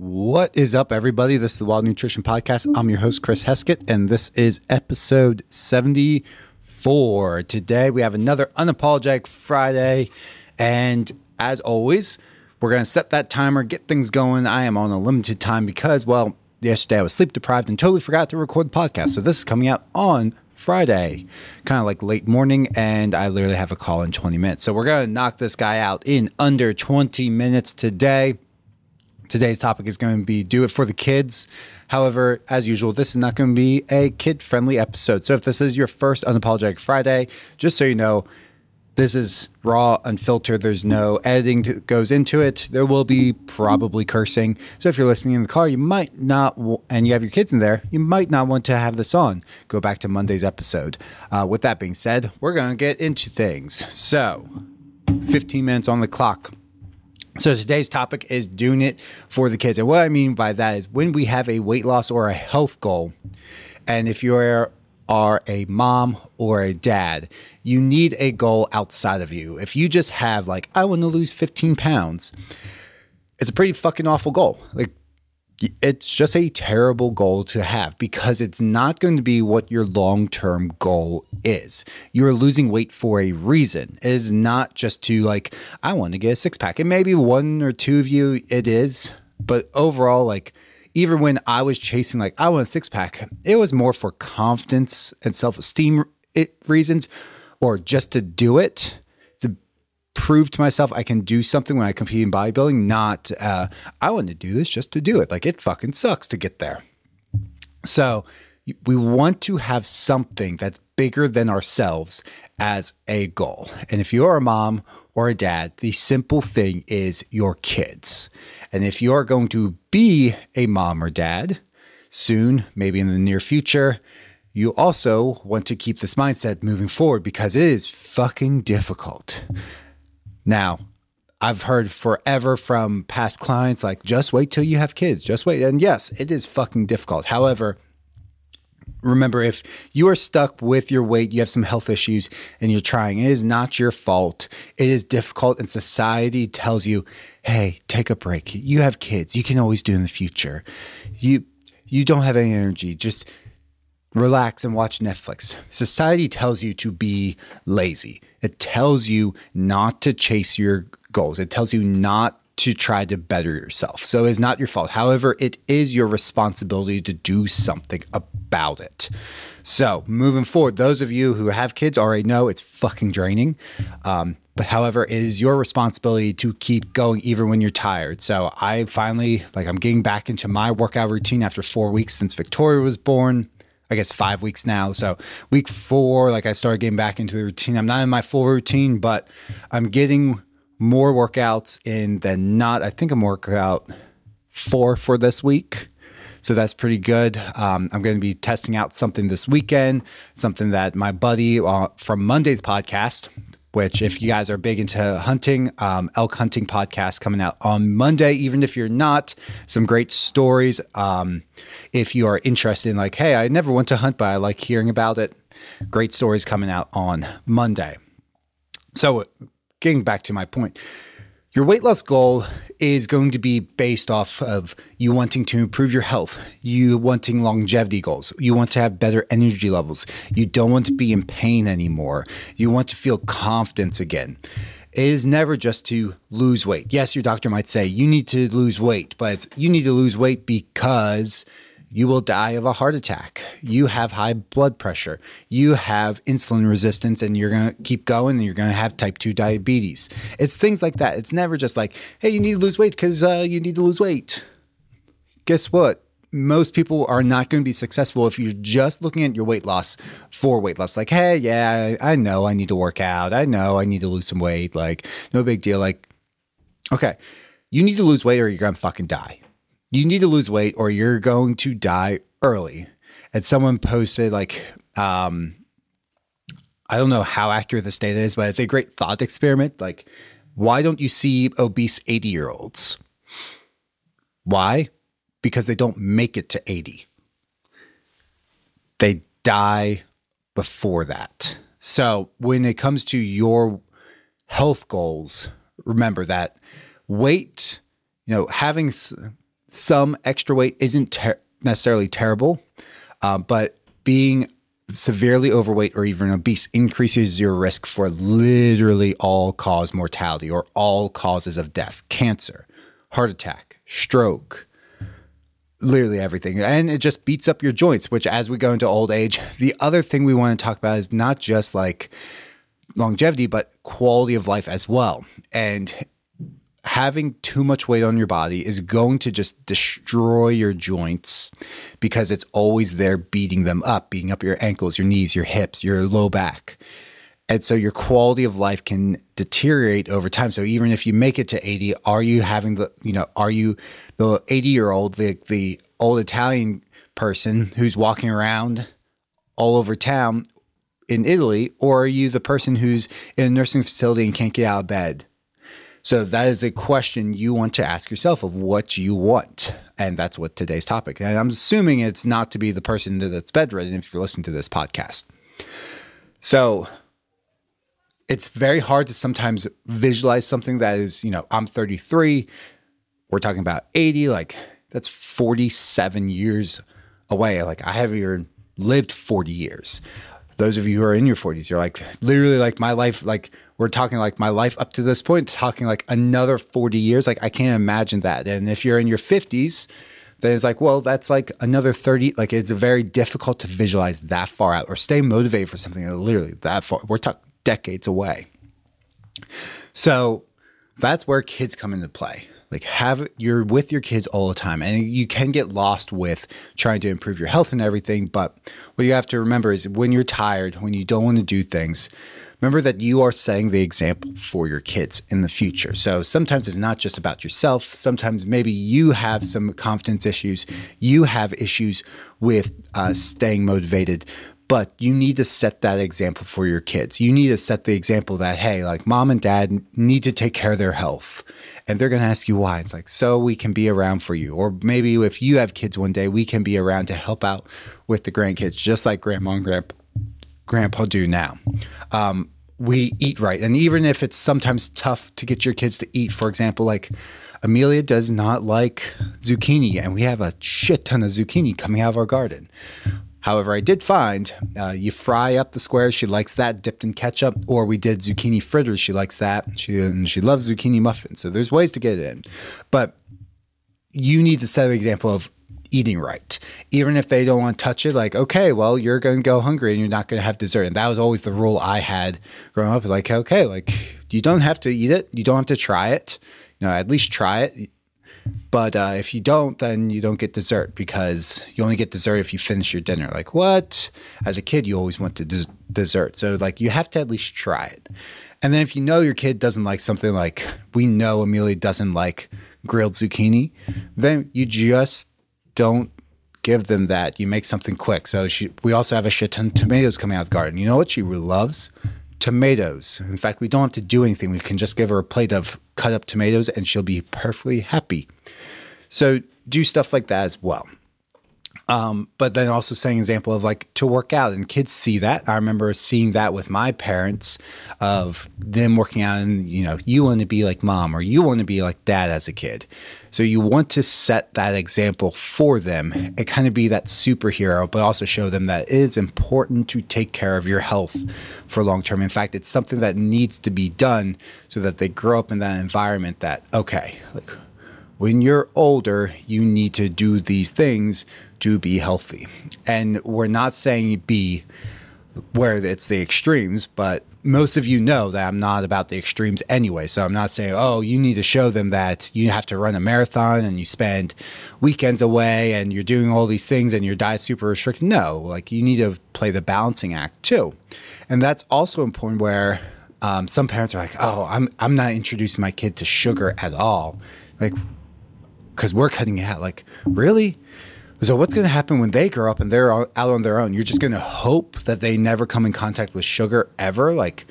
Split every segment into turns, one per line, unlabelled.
What is up, everybody? This is the Wild Nutrition Podcast. I'm your host, Chris Heskett, and this is episode 74. Today, we have another Unapologetic Friday. And as always, we're going to set that timer, get things going. I am on a limited time because, well, yesterday I was sleep deprived and totally forgot to record the podcast. So this is coming out on Friday, kind of like late morning, and I literally have a call in 20 minutes. So we're going to knock this guy out in under 20 minutes today. Today's topic is going to be do it for the kids. However, as usual, this is not going to be a kid friendly episode. So if this is your first Unapologetic Friday, just so you know, this is raw, unfiltered. There's no editing that goes into it. There will be probably cursing. So if you're listening in the car, you might not, and you have your kids in there, you might not want to have this on. Go back to Monday's episode. Uh, with that being said, we're going to get into things. So, 15 minutes on the clock. So today's topic is doing it for the kids. And what I mean by that is when we have a weight loss or a health goal, and if you are a mom or a dad, you need a goal outside of you. If you just have like, I want to lose 15 pounds, it's a pretty fucking awful goal. Like it's just a terrible goal to have because it's not going to be what your long term goal is. You're losing weight for a reason. It is not just to like, I want to get a six pack. And maybe one or two of you it is, but overall, like, even when I was chasing, like, I want a six pack, it was more for confidence and self esteem reasons or just to do it prove to myself I can do something when I compete in bodybuilding, not uh, I want to do this just to do it. Like it fucking sucks to get there. So we want to have something that's bigger than ourselves as a goal. And if you're a mom or a dad, the simple thing is your kids. And if you're going to be a mom or dad soon, maybe in the near future, you also want to keep this mindset moving forward because it is fucking difficult. Now, I've heard forever from past clients like, just wait till you have kids, just wait. And yes, it is fucking difficult. However, remember if you are stuck with your weight, you have some health issues, and you're trying, it is not your fault. It is difficult, and society tells you, hey, take a break. You have kids, you can always do in the future. You you don't have any energy. Just relax and watch Netflix. Society tells you to be lazy. It tells you not to chase your goals. It tells you not to try to better yourself. So it's not your fault. However, it is your responsibility to do something about it. So moving forward, those of you who have kids already know it's fucking draining. Um, but however, it is your responsibility to keep going even when you're tired. So I finally, like, I'm getting back into my workout routine after four weeks since Victoria was born. I guess five weeks now. So week four, like I started getting back into the routine. I'm not in my full routine, but I'm getting more workouts in than not. I think I'm working out four for this week. So that's pretty good. Um, I'm going to be testing out something this weekend, something that my buddy uh, from Monday's podcast, which if you guys are big into hunting, um, elk hunting podcast coming out on Monday. Even if you're not, some great stories. Um, if you are interested in like, hey, I never went to hunt, but I like hearing about it. Great stories coming out on Monday. So, getting back to my point, your weight loss goal is going to be based off of you wanting to improve your health, you wanting longevity goals, you want to have better energy levels, you don't want to be in pain anymore, you want to feel confidence again. It is never just to lose weight. Yes, your doctor might say you need to lose weight, but you need to lose weight because you will die of a heart attack. You have high blood pressure. You have insulin resistance, and you're going to keep going and you're going to have type 2 diabetes. It's things like that. It's never just like, hey, you need to lose weight because uh, you need to lose weight. Guess what? Most people are not going to be successful if you're just looking at your weight loss for weight loss. Like, hey, yeah, I know I need to work out. I know I need to lose some weight. Like, no big deal. Like, okay, you need to lose weight or you're going to fucking die you need to lose weight or you're going to die early. And someone posted like, um, I don't know how accurate this data is, but it's a great thought experiment. Like, why don't you see obese 80 year olds? Why? Because they don't make it to 80. They die before that. So when it comes to your health goals, remember that weight, you know, having some extra weight isn't ter- necessarily terrible, uh, but being severely overweight or even obese increases your risk for literally all cause mortality or all causes of death cancer, heart attack, stroke, literally everything. And it just beats up your joints, which as we go into old age, the other thing we want to talk about is not just like longevity, but quality of life as well. And having too much weight on your body is going to just destroy your joints because it's always there beating them up, beating up your ankles, your knees, your hips, your low back. And so your quality of life can deteriorate over time. So even if you make it to 80, are you having the, you know, are you the 80 year old, the, the old Italian person who's walking around all over town in Italy, or are you the person who's in a nursing facility and can't get out of bed? So that is a question you want to ask yourself of what you want. And that's what today's topic. And I'm assuming it's not to be the person that's bedridden if you're listening to this podcast. So it's very hard to sometimes visualize something that is, you know, I'm 33, we're talking about 80, like that's 47 years away. Like I have even lived 40 years. Those of you who are in your 40s, you're like literally like my life, like we're talking like my life up to this point, talking like another 40 years. Like I can't imagine that. And if you're in your 50s, then it's like, well, that's like another 30. Like it's very difficult to visualize that far out or stay motivated for something that literally that far. We're talking decades away. So that's where kids come into play. Like have you're with your kids all the time and you can get lost with trying to improve your health and everything, but what you have to remember is when you're tired, when you don't want to do things, remember that you are setting the example for your kids in the future. So sometimes it's not just about yourself. Sometimes maybe you have some confidence issues. You have issues with uh, staying motivated. But you need to set that example for your kids. You need to set the example that, hey, like mom and dad need to take care of their health. And they're going to ask you why. It's like, so we can be around for you. Or maybe if you have kids one day, we can be around to help out with the grandkids, just like grandma and grandpa grandpa do now. Um, we eat right. And even if it's sometimes tough to get your kids to eat, for example, like Amelia does not like zucchini, and we have a shit ton of zucchini coming out of our garden. However, I did find uh, you fry up the squares. She likes that dipped in ketchup, or we did zucchini fritters. She likes that. She and she loves zucchini muffins. So there's ways to get it in, but you need to set an example of eating right. Even if they don't want to touch it, like, okay, well, you're going to go hungry and you're not going to have dessert. And that was always the rule I had growing up. Like, okay, like, you don't have to eat it. You don't have to try it. You know, at least try it. But uh, if you don't, then you don't get dessert because you only get dessert if you finish your dinner. Like, what? As a kid, you always want to des- dessert. So, like, you have to at least try it. And then if you know your kid doesn't like something like we know Amelia doesn't like grilled zucchini, then you just don't give them that. You make something quick. So she, we also have a shit ton of tomatoes coming out of the garden. You know what she loves? Tomatoes. In fact, we don't have to do anything. We can just give her a plate of cut up tomatoes and she'll be perfectly happy. So do stuff like that as well. Um, but then also setting example of like to work out and kids see that. I remember seeing that with my parents of them working out and you know, you want to be like mom or you want to be like dad as a kid. So you want to set that example for them and kind of be that superhero, but also show them that it is important to take care of your health for long term. In fact, it's something that needs to be done so that they grow up in that environment that, okay, like when you're older, you need to do these things to be healthy. And we're not saying be where it's the extremes, but most of you know that I'm not about the extremes anyway. So I'm not saying, oh, you need to show them that you have to run a marathon and you spend weekends away and you're doing all these things and your diet's super restricted. No, like you need to play the balancing act too. And that's also important where um, some parents are like, oh, I'm, I'm not introducing my kid to sugar at all. Like, because we're cutting it out. Like, really? So what's going to happen when they grow up and they're out on their own? You're just going to hope that they never come in contact with sugar ever. Like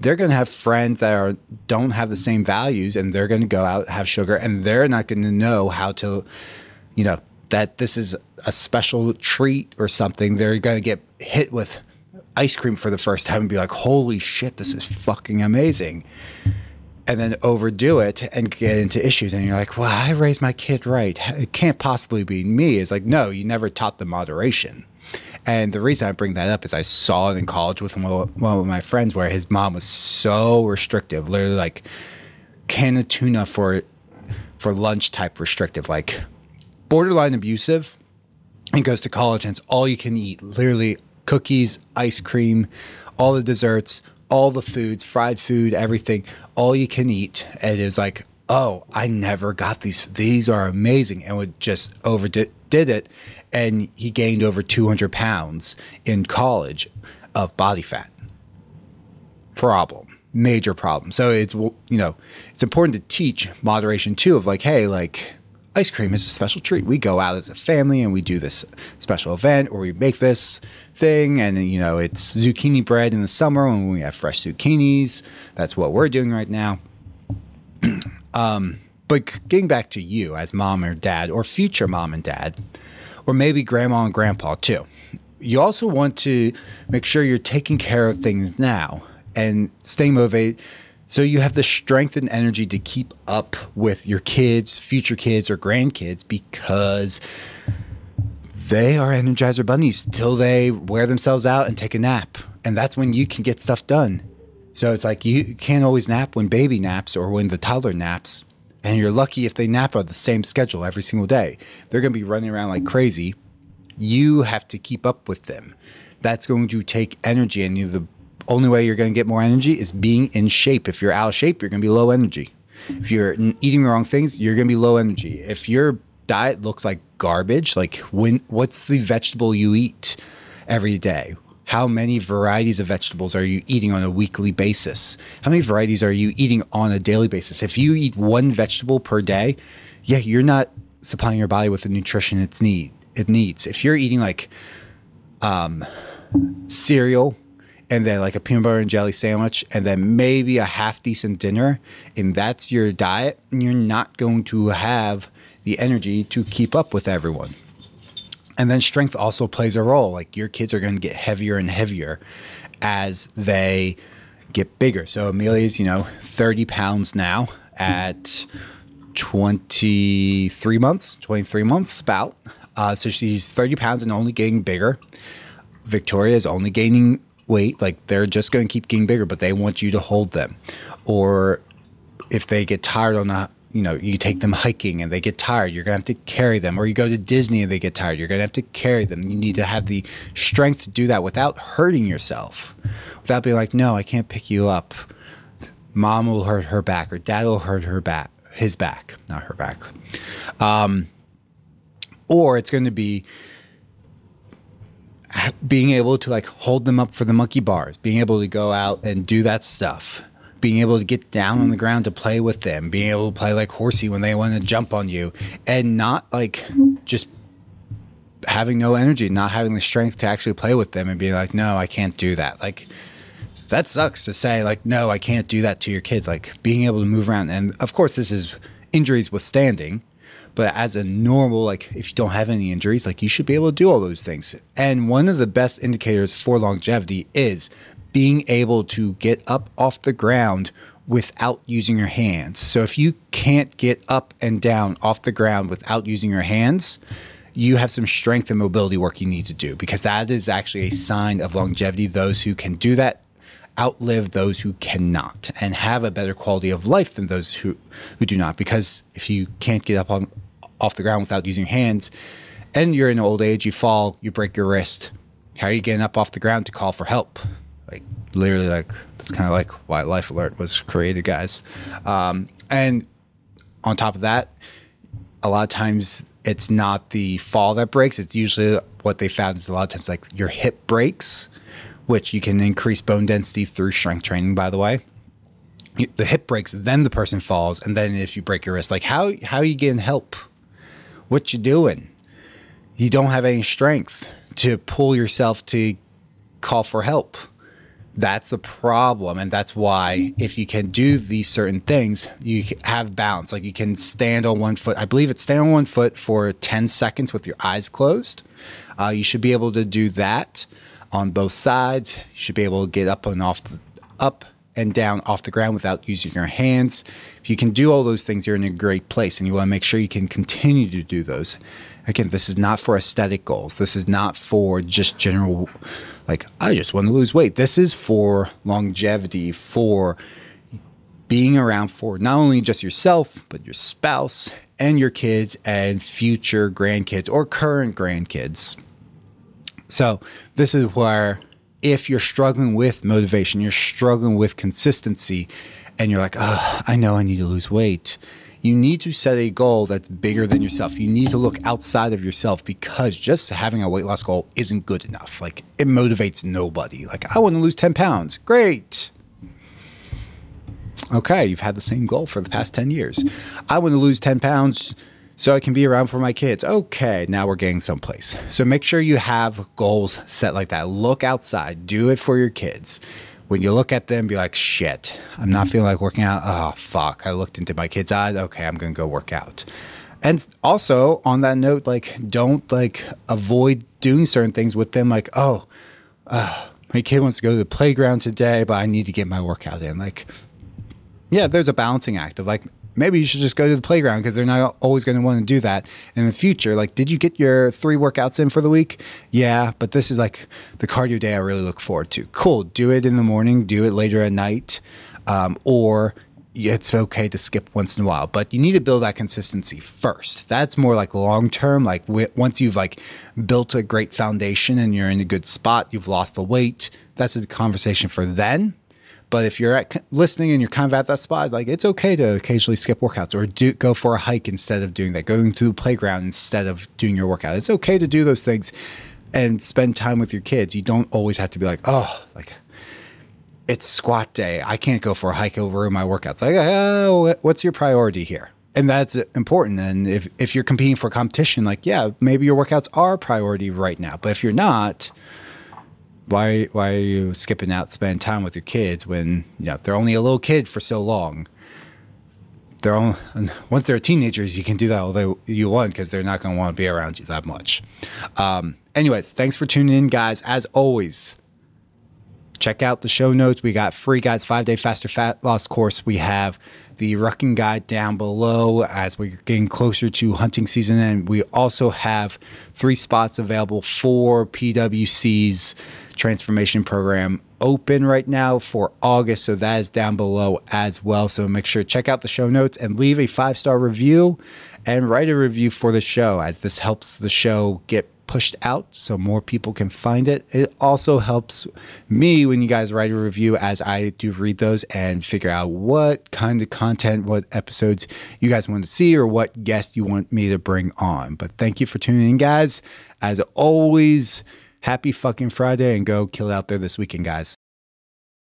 they're going to have friends that are don't have the same values, and they're going to go out have sugar, and they're not going to know how to, you know, that this is a special treat or something. They're going to get hit with ice cream for the first time and be like, "Holy shit, this is fucking amazing." And then overdo it and get into issues. And you're like, well, I raised my kid right. It can't possibly be me. It's like, no, you never taught them moderation. And the reason I bring that up is I saw it in college with one of my friends where his mom was so restrictive, literally like can of tuna for for lunch type restrictive, like borderline abusive. And goes to college and it's all you can eat, literally cookies, ice cream, all the desserts, all the foods, fried food, everything, all you can eat. And it was like, oh, I never got these. These are amazing. And would just overdid it. And he gained over 200 pounds in college of body fat. Problem, major problem. So it's, you know, it's important to teach moderation too of like, hey, like, ice cream is a special treat. We go out as a family and we do this special event or we make this thing and you know it's zucchini bread in the summer when we have fresh zucchinis. That's what we're doing right now. um, but getting back to you as mom or dad or future mom and dad or maybe grandma and grandpa too. You also want to make sure you're taking care of things now and staying motivated so you have the strength and energy to keep up with your kids, future kids, or grandkids because they are energizer bunnies till they wear themselves out and take a nap. And that's when you can get stuff done. So it's like you can't always nap when baby naps or when the toddler naps. And you're lucky if they nap on the same schedule every single day. They're going to be running around like crazy. You have to keep up with them. That's going to take energy, and the only way you're going to get more energy is being in shape. If you're out of shape, you're going to be low energy. If you're eating the wrong things, you're going to be low energy. If your diet looks like garbage, like when what's the vegetable you eat every day? How many varieties of vegetables are you eating on a weekly basis? How many varieties are you eating on a daily basis? If you eat one vegetable per day, yeah, you're not supplying your body with the nutrition it's need it needs. If you're eating like um, cereal and then like a peanut butter and jelly sandwich and then maybe a half decent dinner and that's your diet and you're not going to have the energy to keep up with everyone. And then strength also plays a role. Like your kids are going to get heavier and heavier as they get bigger. So amelia's you know 30 pounds now at 23 months 23 months about uh, so she's 30 pounds and only getting bigger. Victoria is only gaining weight, like they're just going to keep getting bigger, but they want you to hold them. Or if they get tired on a you know, you take them hiking and they get tired, you're going to have to carry them. Or you go to Disney and they get tired, you're going to have to carry them. You need to have the strength to do that without hurting yourself, without being like, no, I can't pick you up. Mom will hurt her back or dad will hurt her back, his back, not her back. Um, or it's going to be, being able to like hold them up for the monkey bars, being able to go out and do that stuff, being able to get down on the ground to play with them, being able to play like horsey when they want to jump on you, and not like just having no energy, not having the strength to actually play with them and being like, no, I can't do that. Like, that sucks to say, like, no, I can't do that to your kids. Like, being able to move around. And of course, this is injuries withstanding but as a normal, like if you don't have any injuries, like you should be able to do all those things. And one of the best indicators for longevity is being able to get up off the ground without using your hands. So if you can't get up and down off the ground without using your hands, you have some strength and mobility work you need to do because that is actually a sign of longevity. Those who can do that outlive those who cannot and have a better quality of life than those who, who do not. Because if you can't get up on, off the ground without using hands and you're in old age, you fall, you break your wrist. How are you getting up off the ground to call for help? Like literally, like that's kind of like why Life Alert was created, guys. Um, and on top of that, a lot of times it's not the fall that breaks. It's usually what they found is a lot of times like your hip breaks which you can increase bone density through strength training, by the way. The hip breaks, then the person falls, and then if you break your wrist, like how how are you getting help? What you doing? You don't have any strength to pull yourself to call for help. That's the problem, and that's why if you can do these certain things, you have balance. Like you can stand on one foot. I believe it's stand on one foot for ten seconds with your eyes closed. Uh, you should be able to do that on both sides. You should be able to get up and off the, up and down off the ground without using your hands. If you can do all those things, you're in a great place and you want to make sure you can continue to do those. Again, this is not for aesthetic goals. This is not for just general, like, I just want to lose weight. This is for longevity, for being around for not only just yourself, but your spouse and your kids and future grandkids or current grandkids. So, this is where if you're struggling with motivation, you're struggling with consistency, and you're like, oh, I know I need to lose weight. You need to set a goal that's bigger than yourself. You need to look outside of yourself because just having a weight loss goal isn't good enough. Like, it motivates nobody. Like, I want to lose 10 pounds. Great. Okay, you've had the same goal for the past 10 years. I want to lose 10 pounds so I can be around for my kids. Okay, now we're getting someplace. So make sure you have goals set like that. Look outside, do it for your kids. When you look at them, be like, shit, I'm not feeling like working out. Oh, fuck. I looked into my kids' eyes. Okay, I'm going to go work out. And also on that note, like, don't like avoid doing certain things with them. Like, oh, uh, my kid wants to go to the playground today, but I need to get my workout in. Like, yeah, there's a balancing act of like, maybe you should just go to the playground because they're not always going to want to do that in the future. Like, did you get your three workouts in for the week? Yeah, but this is like the cardio day I really look forward to. Cool. Do it in the morning, do it later at night, um, or it's okay to skip once in a while, but you need to build that consistency first. That's more like long term. Like once you've like built a great foundation and you're in a good spot, you've lost the weight. That's a conversation for then. But if you're at, listening and you're kind of at that spot, like it's okay to occasionally skip workouts or do go for a hike instead of doing that, going to the playground instead of doing your workout. It's okay to do those things and spend time with your kids. You don't always have to be like, oh, like it's squat day. I can't go for a hike over my workouts. Like, oh, what's your priority here? And that's important. And if, if you're competing for competition, like, yeah, maybe your workouts are priority right now. But if you're not, why why are you skipping out spending time with your kids when you know they're only a little kid for so long? They're only, once they're teenagers you can do that all you want because they're not going to want to be around you that much. Um, anyways thanks for tuning in guys. As always check out the show notes. We got free guys. Five day faster fat loss course. We have the rucking guide down below as we're getting closer to hunting season and we also have three spots available for pwc's transformation program open right now for August. So that is down below as well. So make sure to check out the show notes and leave a five star review and write a review for the show as this helps the show get pushed out so more people can find it. It also helps me when you guys write a review as I do read those and figure out what kind of content, what episodes you guys want to see or what guest you want me to bring on. But thank you for tuning in, guys. As always, Happy fucking Friday and go kill it out there this weekend, guys.